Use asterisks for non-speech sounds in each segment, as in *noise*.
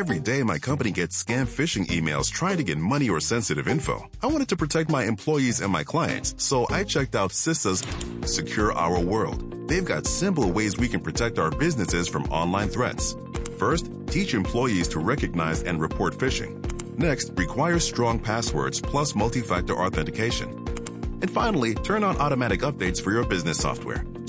Every day, my company gets scam phishing emails trying to get money or sensitive info. I wanted to protect my employees and my clients, so I checked out CISA's Secure Our World. They've got simple ways we can protect our businesses from online threats. First, teach employees to recognize and report phishing. Next, require strong passwords plus multi-factor authentication. And finally, turn on automatic updates for your business software.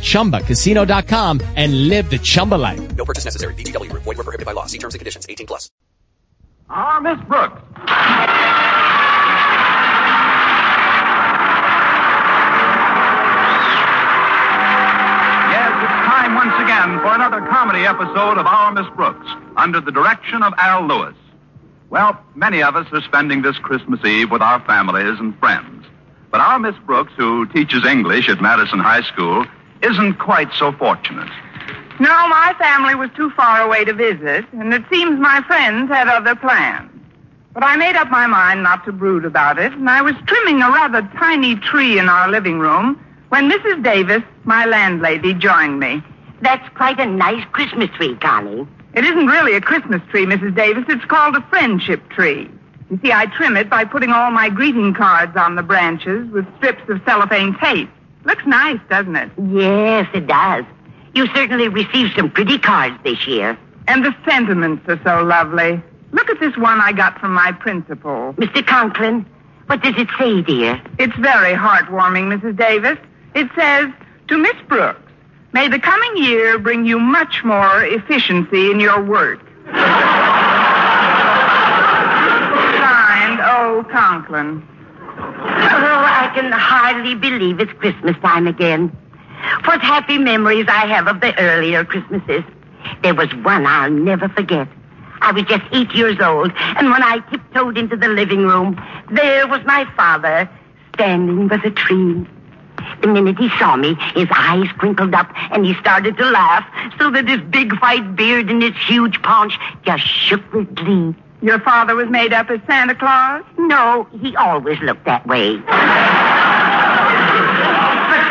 chumbacasino.com and live the Chumba life. No purchase necessary. VGW Group. Void were prohibited by law. See terms and conditions. 18 plus. Our Miss Brooks. Yes, it's time once again for another comedy episode of Our Miss Brooks under the direction of Al Lewis. Well, many of us are spending this Christmas Eve with our families and friends. But our Miss Brooks, who teaches English at Madison High School, isn't quite so fortunate. No, my family was too far away to visit, and it seems my friends had other plans. But I made up my mind not to brood about it, and I was trimming a rather tiny tree in our living room when Mrs. Davis, my landlady, joined me. That's quite a nice Christmas tree, Connie. It isn't really a Christmas tree, Mrs. Davis. It's called a friendship tree. You see, I trim it by putting all my greeting cards on the branches with strips of cellophane tape. Looks nice, doesn't it? Yes, it does. You certainly received some pretty cards this year. And the sentiments are so lovely. Look at this one I got from my principal. Mr. Conklin, what does it say, dear? It's very heartwarming, Mrs. Davis. It says, To Miss Brooks, may the coming year bring you much more efficiency in your work. *laughs* Signed, O. Conklin. I can hardly believe it's Christmas time again. What happy memories I have of the earlier Christmases. There was one I'll never forget. I was just eight years old, and when I tiptoed into the living room, there was my father standing by the tree. The minute he saw me, his eyes crinkled up and he started to laugh so that his big white beard and his huge paunch just shook with glee. Your father was made up as Santa Claus? No, he always looked that way.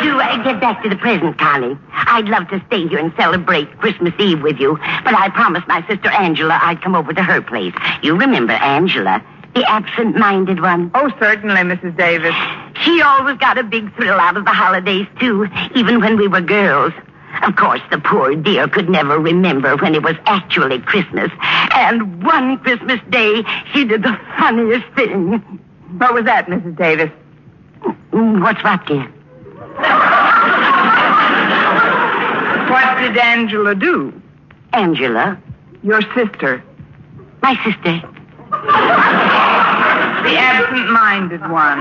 To uh, get back to the present, Connie, I'd love to stay here and celebrate Christmas Eve with you, but I promised my sister Angela I'd come over to her place. You remember Angela, the absent-minded one? Oh, certainly, Mrs. Davis. She always got a big thrill out of the holidays, too, even when we were girls. Of course, the poor dear could never remember when it was actually Christmas. And one Christmas day, she did the funniest thing. What was that, Mrs. Davis? What's what, dear? What did Angela do? Angela? Your sister. My sister. The absent-minded one.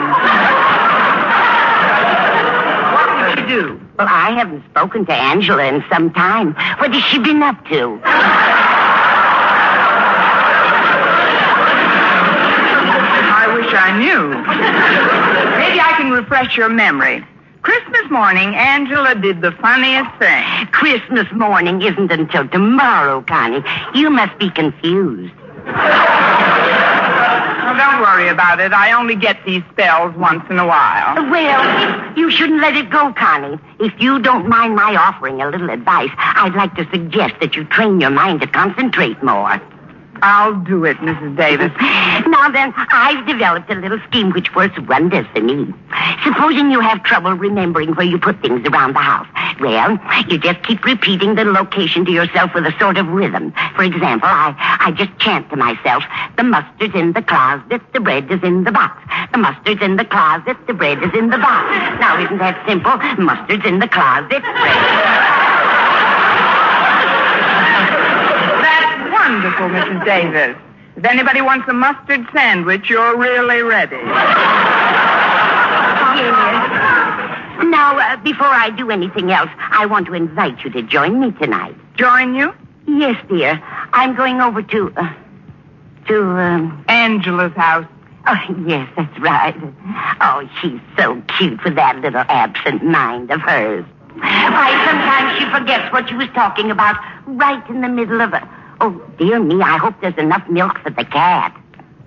What did she do? Well, I haven't spoken to Angela in some time. What has she been up to? I wish I knew. Maybe I can refresh your memory. Christmas morning, Angela did the funniest thing. Christmas morning isn't until tomorrow, Connie. You must be confused. Oh, don't worry about it. I only get these spells once in a while. Well, you shouldn't let it go, Connie. If you don't mind my offering a little advice, I'd like to suggest that you train your mind to concentrate more. I'll do it, Mrs. Davis. *laughs* Now then, I've developed a little scheme which works wonders for me. Supposing you have trouble remembering where you put things around the house. Well, you just keep repeating the location to yourself with a sort of rhythm. For example, I, I just chant to myself, the mustard's in the closet, the bread is in the box. The mustard's in the closet, the bread is in the box. Now, isn't that simple? Mustard's in the closet, bread... Mrs. Davis. If anybody wants a mustard sandwich, you're really ready. Yes. Now, uh, before I do anything else, I want to invite you to join me tonight. Join you? Yes, dear. I'm going over to. Uh, To, um... Angela's house. Oh, yes, that's right. Oh, she's so cute with that little absent mind of hers. Why, sometimes she forgets what she was talking about right in the middle of a... Oh, dear me, I hope there's enough milk for the cat.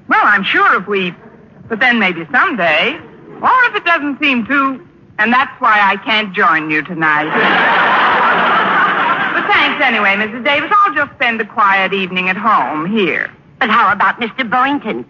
Well, I'm sure if we. But then maybe someday. Or if it doesn't seem to. And that's why I can't join you tonight. but thanks anyway, Mrs. Davis. I'll just spend a quiet evening at home here. But how about Mr. Boynton?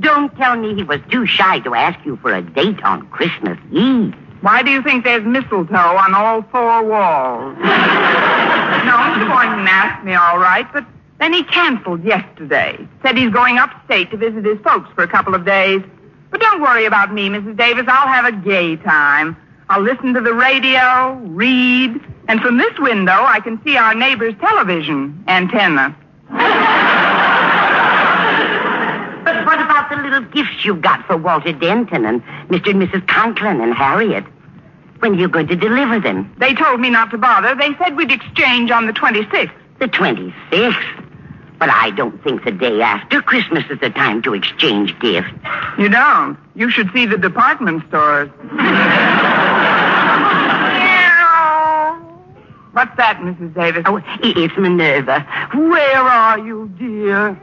Don't tell me he was too shy to ask you for a date on Christmas Eve. Why do you think there's mistletoe on all four walls? *laughs* no, Mr. Boynton asked me all right, but then he canceled yesterday. Said he's going upstate to visit his folks for a couple of days. But don't worry about me, Mrs. Davis. I'll have a gay time. I'll listen to the radio, read, and from this window I can see our neighbor's television antenna. *laughs* But what about the little gifts you've got for Walter Denton and Mr. and Mrs. Conklin and Harriet? When are you going to deliver them? They told me not to bother. They said we'd exchange on the 26th. The 26th. But I don't think the day after Christmas is the time to exchange gifts. You don't? You should see the department stores. *laughs* What's that, Mrs. Davis? Oh, it's Minerva. Where are you, dear?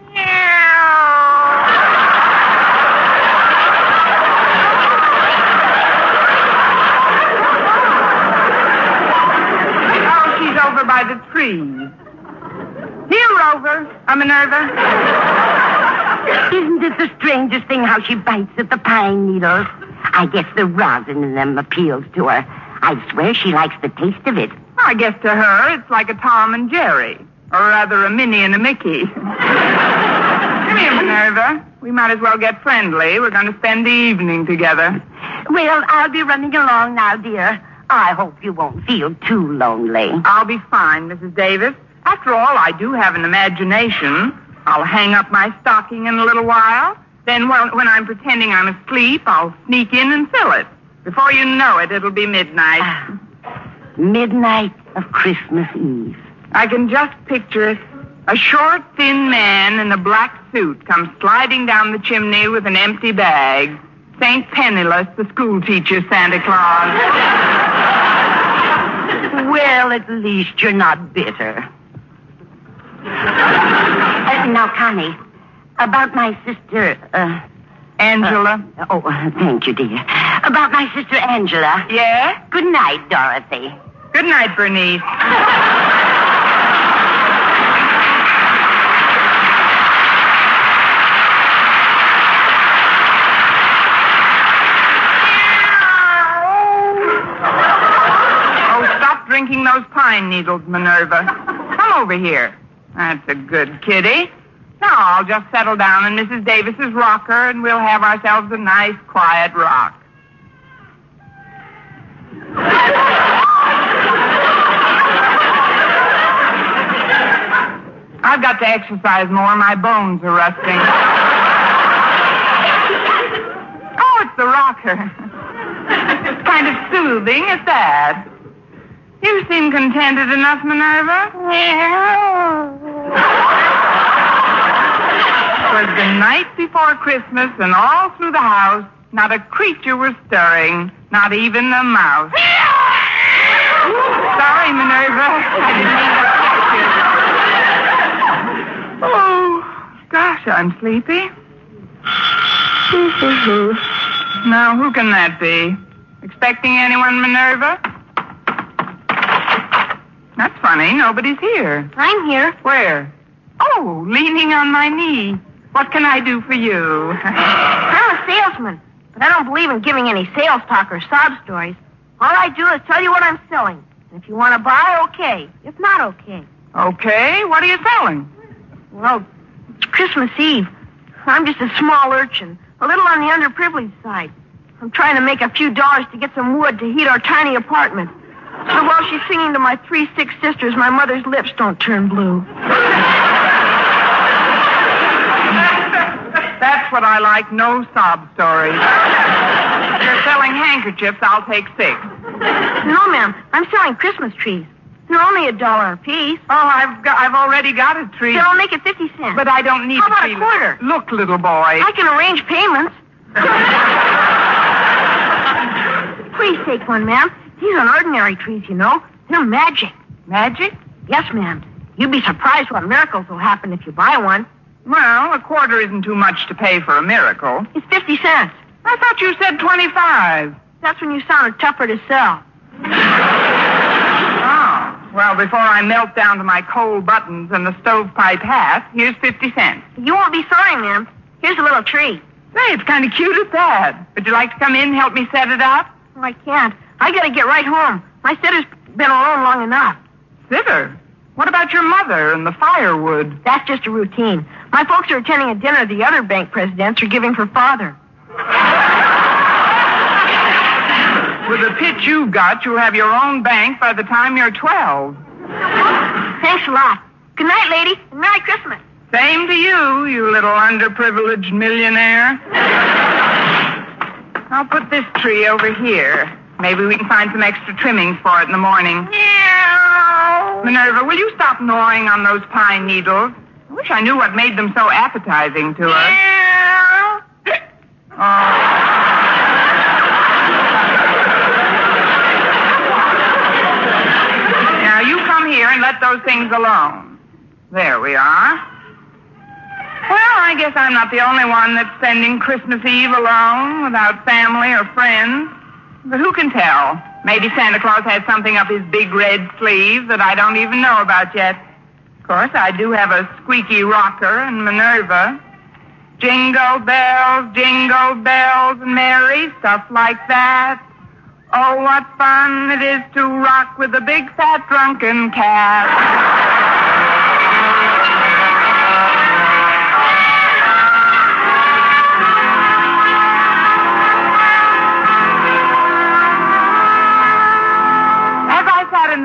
Oh, she's over by the trees. Here, Rover. A Minerva. Isn't it the strangest thing how she bites at the pine needles? I guess the rosin in them appeals to her. I swear she likes the taste of it. I guess to her it's like a Tom and Jerry. Or rather, a Minnie and a Mickey. Come here, Minerva. We might as well get friendly. We're going to spend the evening together. Well, I'll be running along now, dear. I hope you won't feel too lonely. I'll be fine, Mrs. Davis. After all, I do have an imagination. I'll hang up my stocking in a little while. Then, when, I'm pretending I'm asleep, I'll sneak in and fill it. Before you know it, it'll be midnight. Ah, midnight of Christmas Eve. I can just picture it. A short, thin man in a black suit comes sliding down the chimney with an empty bag. Saint Penniless, the schoolteacher Santa Claus. Well, at least you're not bitter. Uh, now, Connie, about my sister, uh, Angela. uh, oh, uh, thank you, dear. About my sister Angela. yeah? Good night, Dorothy. Good night, Bernice. *laughs* drinking those pine needles, Minerva. Come over here. That's a good kitty. Now I'll just settle down in Mrs. Davis's rocker and we'll have ourselves a nice, quiet rock. I've got to exercise more. My bones are rusting. oh, it's the rocker. it's kind of soothing at that. You seem contented enough, Minerva. Yeah. *laughs* It was the night before Christmas, and all through the house, not a creature was stirring, not even a mouse. *laughs* Sorry, Minerva. I didn't mean to catch you. Oh, gosh, I'm sleepy. *laughs* now, who can that be? Expecting anyone, Minerva? That's funny. Nobody's here. I'm here. Where? Oh, leaning on my knee. What can I do for you? *laughs* I'm a salesman, but I don't believe in giving any sales talk or sob stories. All I do is tell you what I'm selling. And if you want to buy, okay. If not, okay. okay, what are you selling? Well, it's Christmas Eve. I'm just a small urchin, a little on the underprivileged side. I'm trying to make a few dollars to get some wood to heat our tiny apartment. So while she's singing to my three sick sisters, my mother's lips don't turn blue. That's what I like. No sob stories. If you're selling handkerchiefs, I'll take six. No, ma'am. I'm selling Christmas trees. They're only a dollar a piece. Oh, I've got, I've already got a tree. So I'll make it 50 cents. But I don't need How about a quarter? Look, little boy. I can arrange payments. *laughs* Please take one, ma'am. These aren't ordinary trees, you know. They're magic. Magic? Yes, ma'am. You'd be surprised what miracles will happen if you buy one. Well, a quarter isn't too much to pay for a miracle. It's 50 cents. I thought you said 25. That's when you sounded tougher to sell. *laughs* Oh. Well, before I melt down to my coal buttons and the stovepipe hat, here's 50 cents. You won't be sorry, ma'am. Here's a little tree. Say, it's kind of cute at that. Would you like to come in and help me set it up? Oh, I can't. I gotta get right home. My sitter's been alone long enough. Sitter. What about your mother and the firewood? That's just a routine. My folks are attending a dinner the other bank presidents are giving for father. With the pitch you've got, you'll have your own bank by the time you're 12. Thanks a lot. Good night, lady, and Merry Christmas. Same to you, you little underprivileged millionaire. I'll put this tree over here. Maybe we can find some extra trimmings for it in the morning. Minerva, will you stop gnawing on those pine needles? I wish I knew what made them so appetizing to us. Oh. Now you come here and let those things alone. There we are. Well, I guess I'm not the only one that's spending Christmas Eve alone without family or friends. But who can tell? Maybe Santa Claus has something up his big red sleeve that I don't even know about yet. Of course, I do have a squeaky rocker and Minerva. Jingle bells, jingle bells, and merry stuff like that. Oh, what fun it is to rock with a big fat drunken cat.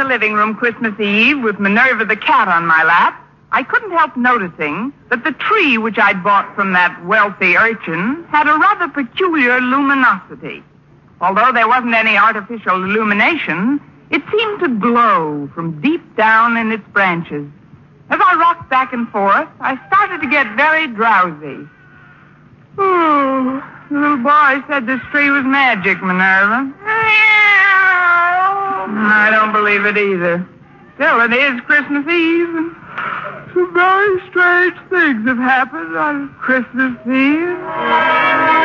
The living room Christmas Eve with Minerva the cat on my lap, I couldn't help noticing that the tree which I'd bought from that wealthy urchin had a rather peculiar luminosity. Although there wasn't any artificial illumination, it seemed to glow from deep down in its branches. As I rocked back and forth, I started to get very drowsy. Oh, the little boy said this tree was magic, Minerva. I don't believe it either. Still, it is Christmas Eve. and Some very strange things have happened on Christmas Eve.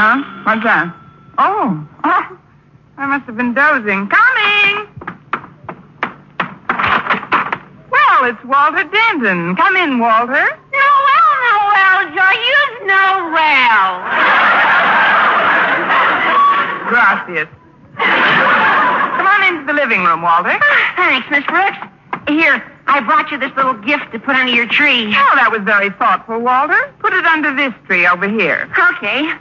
Huh? What's that? Oh, *laughs* oh, I must have been dozing. Coming! Well, it's Walter Denton. Come in, Walter. Joy, you Noel. Gracias. Come on into the living room, Walter. Ah, thanks, Miss Brooks. Here, I brought you this little gift to put under your tree. Oh, that was very thoughtful, Walter. Put it under this tree over here. Okay.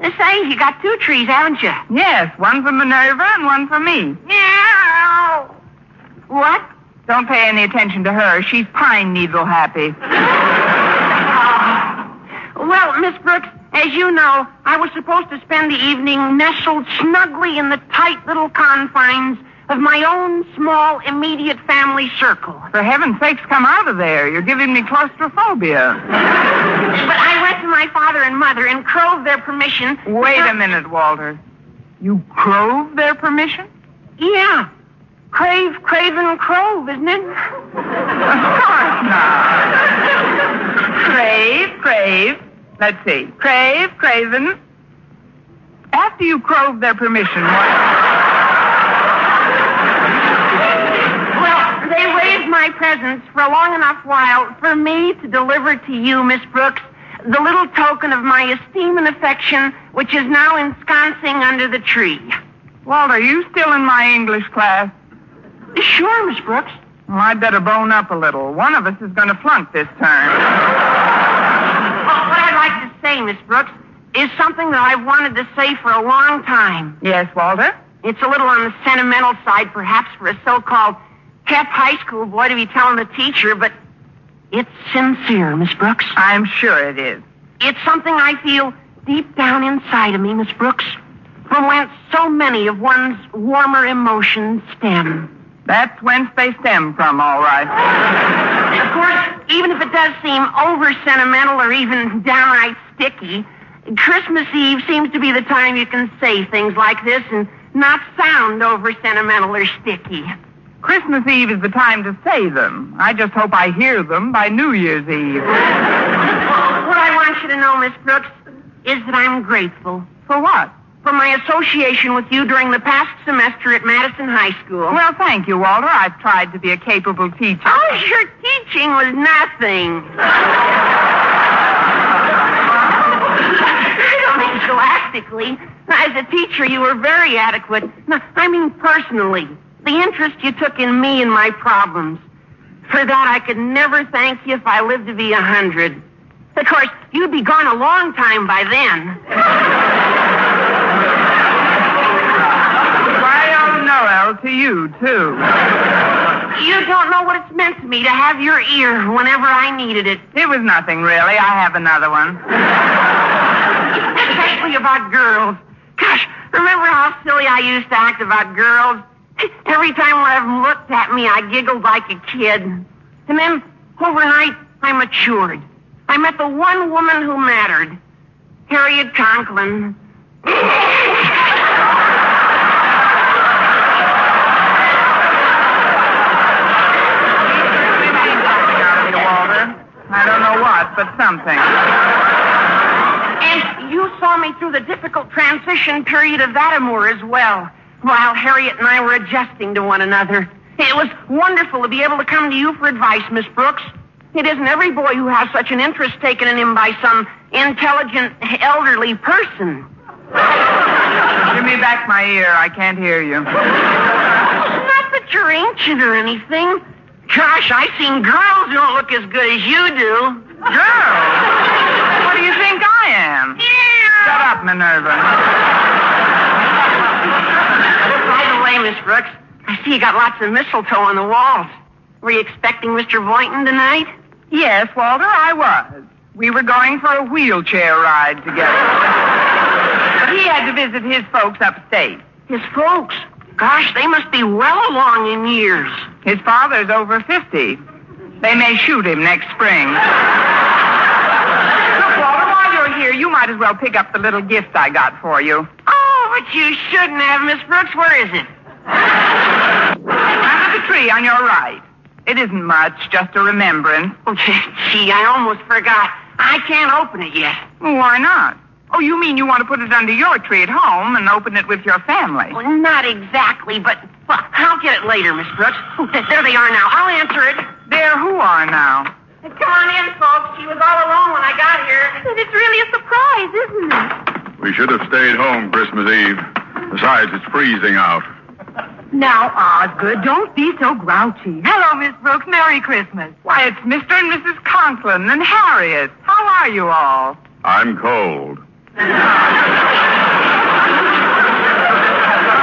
Say, you got two trees, haven't you? Yes, one for Minerva and one for me. Meow. What? Don't pay any attention to her. She's pine needle happy. Well, Miss Brooks, as you know, I was supposed to spend the evening nestled snugly in the tight little confines of my own small immediate family circle. For heaven's sakes, come out of there. You're giving me claustrophobia. But I went to my father and mother and crowed their permission. Wait a minute, Walter. You crove their permission? Yeah. Crave, craven, crove, isn't it? Of course not. crave, crave. Let's see. Crave, craven. After you crove their permission? Well, they raised my presents for a long enough while for me to deliver to you, Miss Brooks, the little token of my esteem and affection, which is now ensconcing under the tree. Walter, are you still in my English class? Sure, Miss Brooks. Well, I'd better bone up a little. One of us is going to flunk this term. Well, what I'd like to say, Miss Brooks, is something that I've wanted to say for a long time. Yes, Walter? It's a little on the sentimental side, perhaps, for a so-called pep high school boy to be telling the teacher, but it's sincere, Miss Brooks. I'm sure it is. It's something I feel deep down inside of me, Miss Brooks, from whence so many of one's warmer emotions stem. That's whence they stem from, all right. Of course, even if it does seem over sentimental or even downright sticky, Christmas Eve seems to be the time you can say things like this and not sound over sentimental or sticky. Christmas Eve is the time to say them. I just hope I hear them by New Year's Eve. What I want you to know, Miss Brooks, is that I'm grateful For what? for my association with you during the past semester at Madison High School. Well, thank you, Walter. I've tried to be a capable teacher. Oh, your teaching was nothing. I don't mean scholastically. As a teacher, you were very adequate. No, I mean personally. The interest you took in me and my problems. For that, I could never thank you if I lived to be a hundred. Of course, you'd be gone a long time by then. Why, Noel, to you, too. You don't know what it's meant to me to have your ear whenever I needed it. It was nothing, really. I have another one. About girls. Gosh, remember how silly I used to act about girls? *laughs* Every time one of them looked at me, I giggled like a kid. And then, overnight, I matured. I met the one woman who mattered. Harriet Conklin. *laughs* I don't know what, but something. You saw me through the difficult transition period of that amour as well, while Harriet and I were adjusting to one another. It was wonderful to be able to come to you for advice, Miss Brooks. It isn't every boy who has such an interest taken in him by some intelligent, elderly person. Give me back my ear. I can't hear you. Not that you're ancient or anything. Gosh, I've seen girls who don't look as good as you do. Girl! What do you think I am? Minerva. By the way, Miss Brooks, I see you got lots of mistletoe on the walls. Were you expecting Mr. Boynton tonight? Yes, Walter, I was. We were going for a wheelchair ride together. But he had to visit his folks upstate. His folks. Gosh, they must be well along in years. His father's over 50. They may shoot him next spring. Look, Walter, while you're here, you might as well pick up the little gift I got for you. Oh, but you shouldn't have, Miss Brooks. Where is it? Under the tree on your right. It isn't much, just a remembrance. Oh, gee, I almost forgot. I can't open it yet. Why not? Oh, you mean you want to put it under your tree at home and open it with your family? Well, not exactly, but well, I'll get it later, Miss Brooks. Oh, *laughs* there they are now. I'll answer it. There, who are now? Come on in, folks. She was all alone when I got here. It's really a surprise, isn't it? We should have stayed home Christmas Eve. Besides, it's freezing out. Now, Osgood, don't be so grouchy. Hello, Miss Brooks. Merry Christmas. Why, it's Mr. and Mrs. Conklin and Harriet. How are you all? I'm cold. Oh,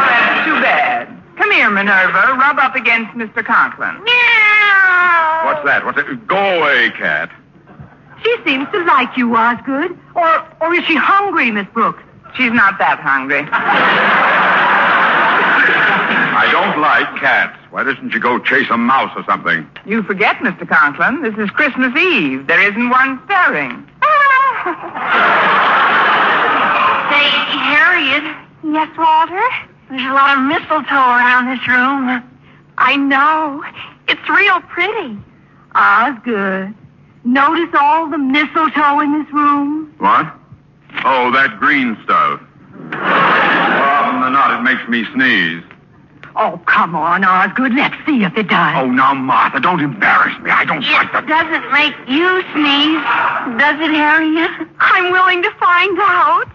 that's *laughs* too bad. Come here, Minerva. Rub up against Mr. Conklin. What's that? What's that? Go away, cat. She seems to like you, Osgood. Or, or is she hungry, Miss Brooks? She's not that hungry. I don't like cats. Why doesn't she go chase a mouse or something? You forget, Mr. Conklin. This is Christmas Eve. There isn't one stirring. Say, Harriet, Yes, Walter? there's a lot of mistletoe around this room. I know. It's real pretty. Ah, Osgood, notice all the mistletoe in this room? What? Oh, that green stuff. More often than not, it makes me sneeze. Oh, come on, Osgood. Let's see if it does. Oh, now, Martha, don't embarrass me. I don't like It doesn't make you sneeze, does it, Harriet? I'm willing to find out.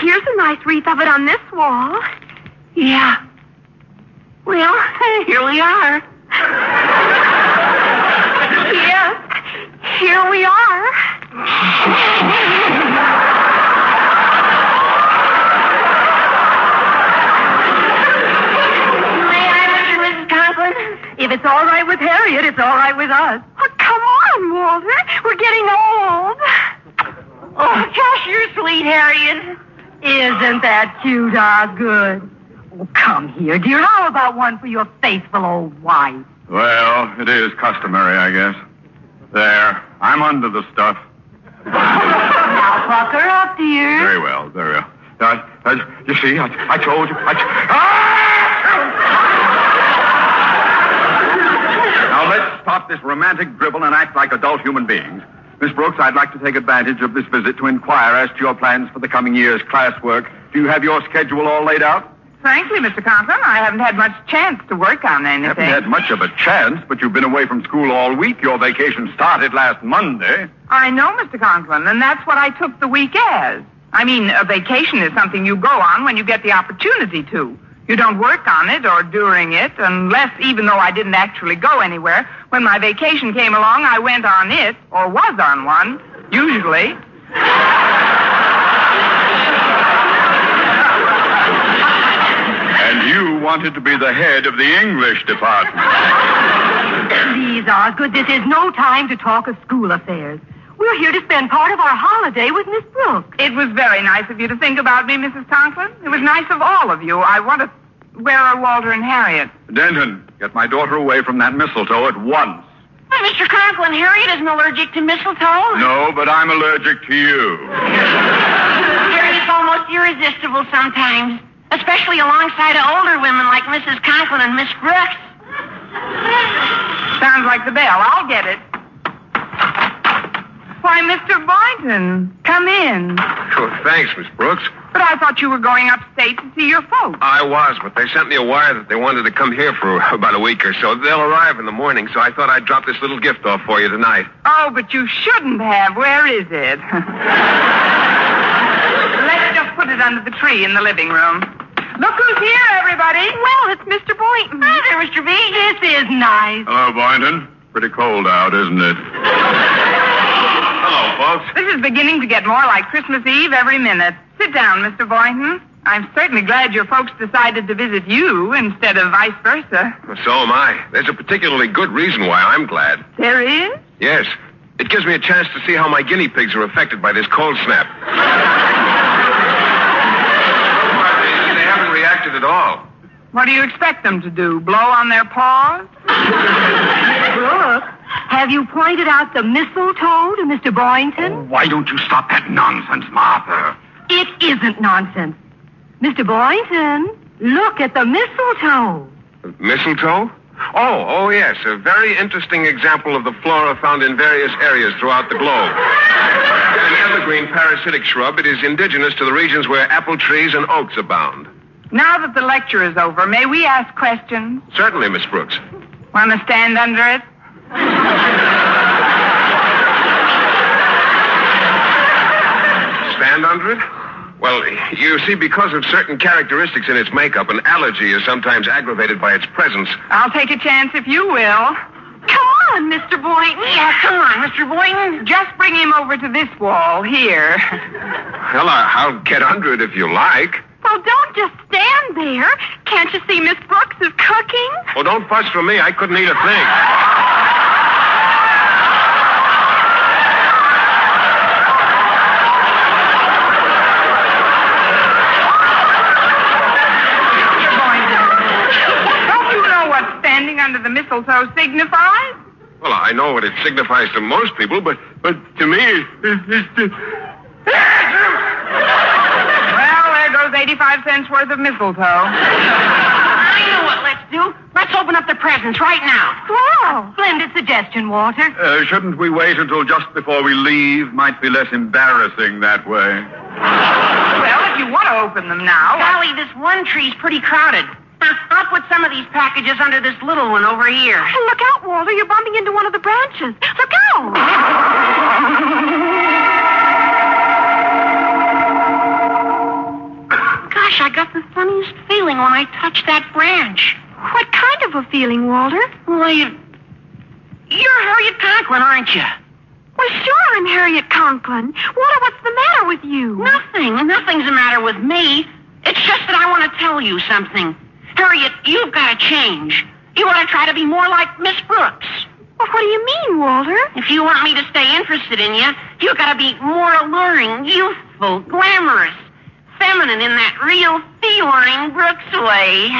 Here's a nice wreath of it on this wall. Yeah. Well, *laughs* here we are. Yes, here we are. May I, Mr. and Mrs. Conklin? If it's all right with Harriet, it's all right with us. Oh, come on, Walter. We're getting old. Oh, gosh, you're sweet, Harriet. Isn't that cute, Osgood? Oh, come here, dear. How about one for your faithful old wife? Well, it is customary, I guess. There. I'm under the stuff. Now, pucker up, dear. Very well, very well. Uh, uh, you see, I, I told you. I t- ah! now let's stop this romantic dribble and act like adult human beings. Miss Brooks, I'd like to take advantage of this visit to inquire as to your plans for the coming year's classwork. Do you have your schedule all laid out? Frankly, Mr. Conklin, I haven't had much chance to work on anything. Haven't had much of a chance, but you've been away from school all week. Your vacation started last Monday. I know, Mr. Conklin, and that's what I took the week as. I mean, a vacation is something you go on when you get the opportunity to. You don't work on it or during it, unless, even though I didn't actually go anywhere, when my vacation came along, I went on it, or was on one, usually. *laughs* And you wanted to be the head of the English department. Please, Osgood, this is no time to talk of school affairs. We're here to spend part of our holiday with Miss Brooks. It was very nice of you to think about me, Mrs. Conklin. It was nice of all of you. I want to. Where are Walter and Harriet? Denton, get my daughter away from that mistletoe at once. Why, Mr. Conklin, Harriet isn't allergic to mistletoe. No, but I'm allergic to you. Harriet's almost irresistible sometimes, especially alongside of older women like Mrs. Conklin and Miss Brooks. Sounds like the bell. I'll get it. Why, Mr. Boynton, come in. Oh, thanks, Miss Brooks. But I thought you were going upstate to see your folks. I was, but they sent me a wire that they wanted to come here for about a week or so. They'll arrive in the morning, so I thought I'd drop this little gift off for you tonight. Oh, but you shouldn't have. Where is it? *laughs* Let's just put it under the tree in the living room. Look who's here, everybody. Well, it's Mr. Boynton. Hi there, Mr. B. This is nice. Hello, Boynton. Pretty cold out, isn't it? Hello, folks. This is beginning to get more like Christmas Eve every minute. Sit down, Mr. Boynton. I'm certainly glad your folks decided to visit you instead of vice versa. So am I. There's a particularly good reason why I'm glad. There is? Yes. It gives me a chance to see how my guinea pigs are affected by this cold snap. What do you expect them to do? Blow on their paws? Brooks, have you pointed out the mistletoe to Mr. Boynton? Oh, why don't you stop that nonsense, Martha? It isn't nonsense. Mr. Boynton, look at the mistletoe. Mistletoe? Oh, oh yes. A very interesting example of the flora found in various areas throughout the globe. An evergreen parasitic shrub, it is indigenous to the regions where apple trees and oaks abound. Now that the lecture is over, may we ask questions? Certainly, Miss Brooks. Want to stand under it? Stand under it? Well, you see, because of certain characteristics in its makeup, an allergy is sometimes aggravated by its presence. I'll take a chance if you will. Come on, Mr. Boynton. Yeah, come on, Mr. Boynton. Just bring him over to this wall here. Well, I- I'll get under it if you like. Well, don't just stand there. Can't you see Miss Brooks is cooking? Well, don't fuss for me. I couldn't eat a thing. Don't you know what standing under the mistletoe signifies? Well, I know what it signifies to most people, but but to me, it, it, it, Well, there goes 85 cents worth of mistletoe. I know what let's do. Let's open up the presents right now. Wow. Splendid suggestion, Walter. Uh, shouldn't we wait until just before we leave? Might be less embarrassing that way. Well, if you want to open them now. Golly, this one tree's pretty crowded. Now, I'll put some of these packages under this little one over here. Hey, look out, Walter. You're bumping into one of the branches. Look out. *laughs* Gosh, I got the funniest feeling when I touched that branch. What kind of a feeling, Walter? Well, you... You're Harriet Conklin, aren't you? Well, sure, I'm Harriet Conklin. Walter, what's the matter with you? Nothing. Nothing's the matter with me. It's just that I want to tell you something. Harriet, you've got to change. You want to try to be more like Miss Brooks. Well, what do you mean, Walter? If you want me to stay interested in you, you've gotta be more alluring, youthful, glamorous, feminine in that real feline Brooks way.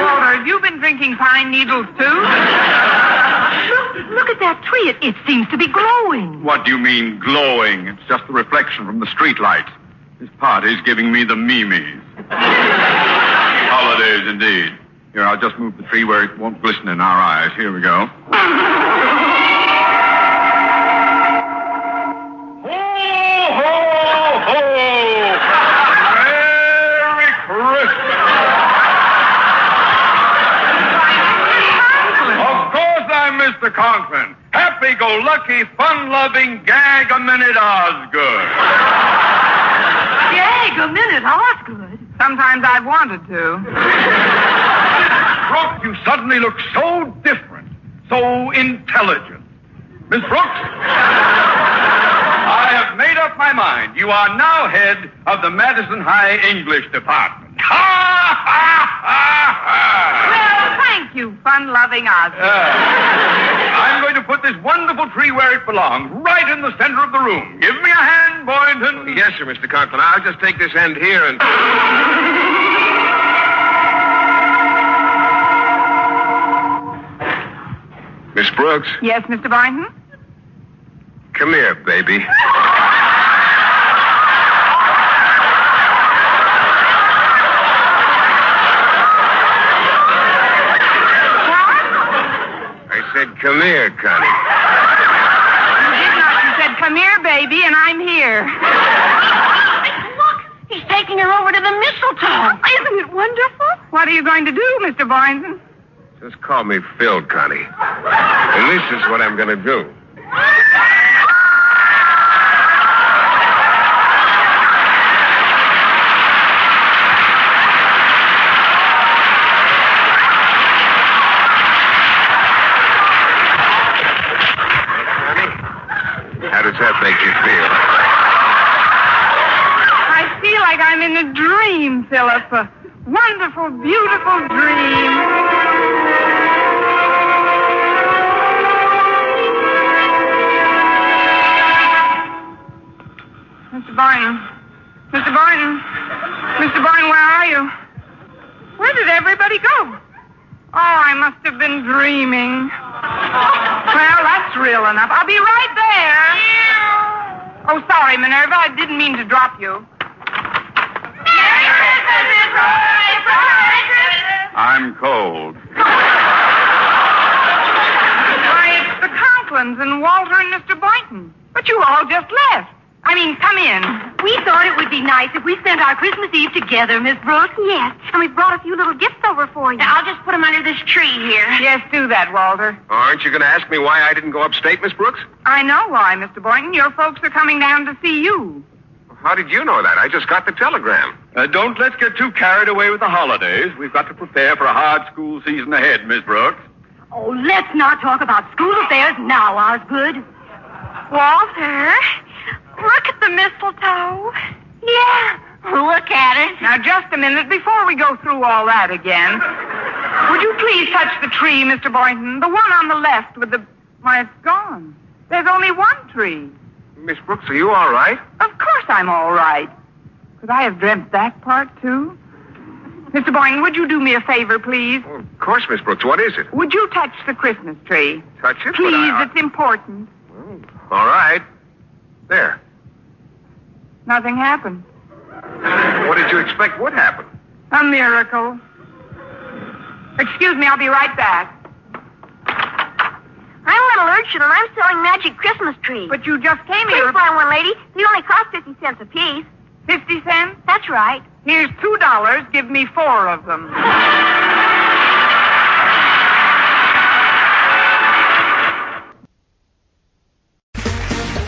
Walter, have you been drinking pine needles too? Look, look at that tree. It, it seems to be glowing. What do you mean, glowing? It's just the reflection from the street lights. This party's giving me the memes. Holidays, indeed. Here, I'll just move the tree where it won't glisten in our eyes. Here we go. I'm Mr. Conklin. Happy-go-lucky, fun-loving, gag-a-minute Osgood. Gag a minute, Osgood. Sometimes I've wanted to. Brooks, you suddenly look so different, so intelligent. Miss Brooks, I have made up my mind. You are now head of the Madison High English Department. *laughs* Ha, ha, ha, ha. Well, thank you, fun-loving Osgood. Uh, I'm going to put this wonderful tree where it belongs, right in the center of the room. Give me a hand, Boynton. Yes, sir, Mr. Conklin. I'll just take this end here and. Miss Brooks, Yes, Mr. Boynton? come here, baby. *laughs* come here, Connie. You did not. You said, come here, baby, and I'm here. Look, he's taking her over to the mistletoe. *gasps* Isn't it wonderful? What are you going to do, Mr. Boynton? Just call me Phil, Connie. And this is what I'm going to do. That make you feel? I feel like I'm in a dream, Philip. A wonderful, beautiful dream. Mr. Boynton. Mr. Boynton. Mr. Boynton, where are you? Where did everybody go? Oh, I must have been dreaming. Well, that's real enough. I'll be right there. Oh, sorry, Minerva. I didn't mean to drop you. I'm cold. Why, it's the Conklins and Walter and Mr. Boynton. But you all just left. I mean, come in. We thought it would be nice if we spent our Christmas Eve together, Miss Brooks. Yes, and we brought a few little gifts over for you. Now, I'll just put them under this tree here. Yes, do that, Walter. Aren't you going to ask me why I didn't go upstate, Miss Brooks? I know why, Mr. Boynton. Your folks are coming down to see you. How did you know that? I just got the telegram. Uh, don't let's get too carried away with the holidays. We've got to prepare for a hard school season ahead, Miss Brooks. Oh, let's not talk about school affairs now, Osgood. Walter, look at the mistletoe. Yeah, look at it. Now, just a minute before we go through all that again. Would you please touch the tree, Mr. Boynton? The one on the left with the. Why, it's gone. There's only one tree. Miss Brooks, are you all right? Of course I'm all right. Could I have dreamt that part, too? Mr. Boynton, would you do me a favor, please? Oh, of course, Miss Brooks. What is it? Would you touch the Christmas tree? Touch it? But Please, I- it's important. All right. There. Nothing happened. What did you expect would happen? A miracle. Excuse me, I'll be right back. I'm Little Urchin, and I'm selling magic Christmas trees. But you just came Please here. buy one, lady. They only cost 50 cents apiece. Fifty cents? That's right. Here's two dollars. Give me four of them. *laughs*